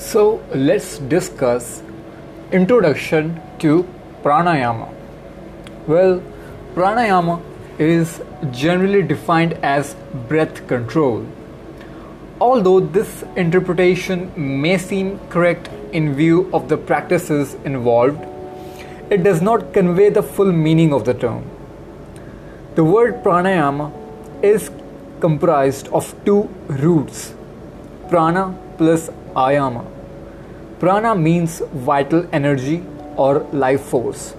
So let's discuss introduction to pranayama. Well, pranayama is generally defined as breath control. Although this interpretation may seem correct in view of the practices involved, it does not convey the full meaning of the term. The word pranayama is comprised of two roots prana plus ayama. Prana means vital energy or life force.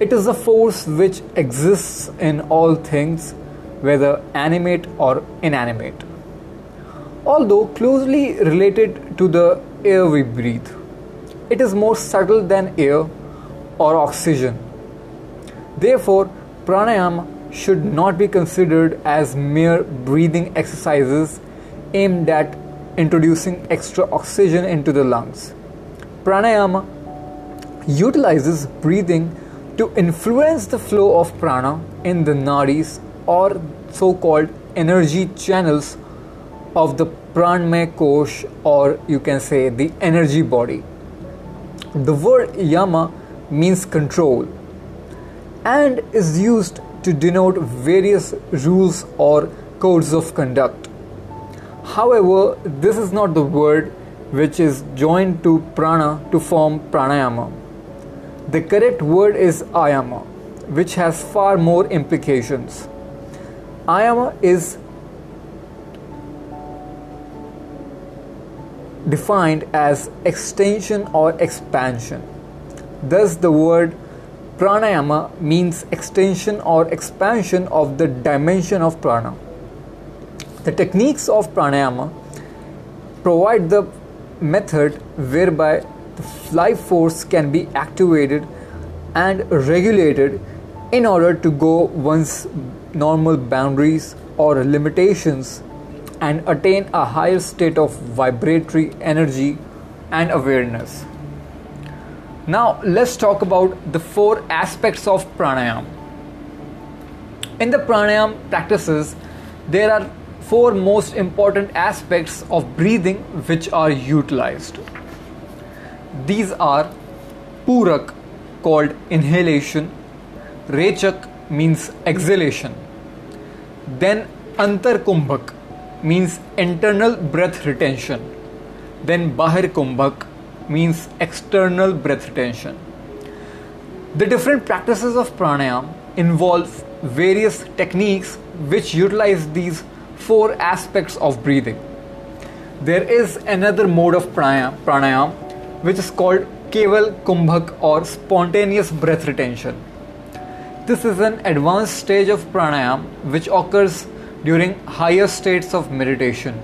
It is a force which exists in all things, whether animate or inanimate. Although closely related to the air we breathe, it is more subtle than air or oxygen. Therefore, pranayama should not be considered as mere breathing exercises aimed at introducing extra oxygen into the lungs. Pranayama utilizes breathing to influence the flow of prana in the nadis or so called energy channels of the pranmay kosh or you can say the energy body. The word yama means control and is used to denote various rules or codes of conduct. However, this is not the word which is joined to prana to form pranayama. The correct word is ayama, which has far more implications. Ayama is defined as extension or expansion. Thus, the word pranayama means extension or expansion of the dimension of prana. The techniques of pranayama provide the method whereby the life force can be activated and regulated in order to go one's normal boundaries or limitations and attain a higher state of vibratory energy and awareness. Now, let's talk about the four aspects of pranayama. In the pranayama practices, there are four most important aspects of breathing which are utilized. These are Purak, called inhalation, Rechak means exhalation, then Antar Kumbhak means internal breath retention, then Bahir Kumbhak means external breath retention. The different practices of pranayam involve various techniques which utilize these four aspects of breathing. There is another mode of pranayam, which is called Keval Kumbhak or spontaneous breath retention. This is an advanced stage of pranayam which occurs during higher states of meditation.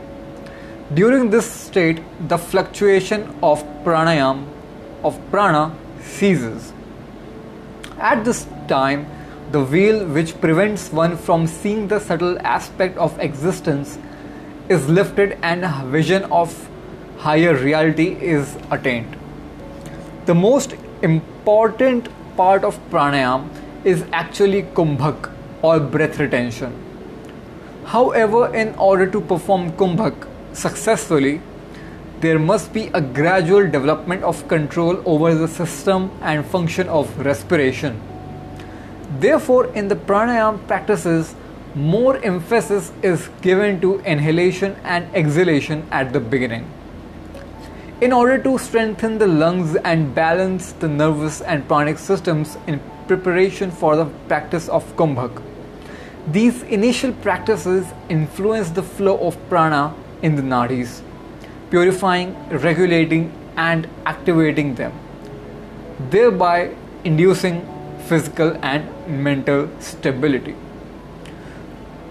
During this state, the fluctuation of pranayam of prana ceases. At this time, the veil which prevents one from seeing the subtle aspect of existence is lifted and a vision of higher reality is attained. The most important part of pranayam is actually kumbhak or breath retention. However, in order to perform kumbhak successfully, there must be a gradual development of control over the system and function of respiration. Therefore, in the pranayam practices, more emphasis is given to inhalation and exhalation at the beginning. In order to strengthen the lungs and balance the nervous and pranic systems in preparation for the practice of kumbhak, these initial practices influence the flow of prana in the nadis, purifying, regulating, and activating them, thereby inducing physical and mental stability.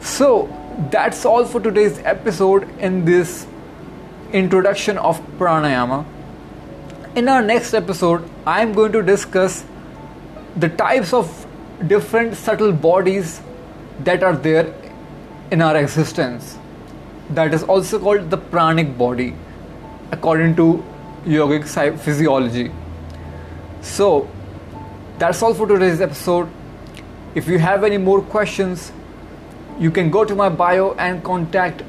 So, that's all for today's episode in this introduction of pranayama. In our next episode, I am going to discuss the types of different subtle bodies that are there in our existence. That is also called the pranic body, according to yogic physiology. So, that's all for today's episode. If you have any more questions, you can go to my bio and contact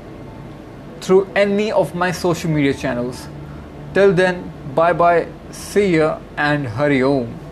through any of my social media channels. Till then, bye bye, see ya, and Hari Om.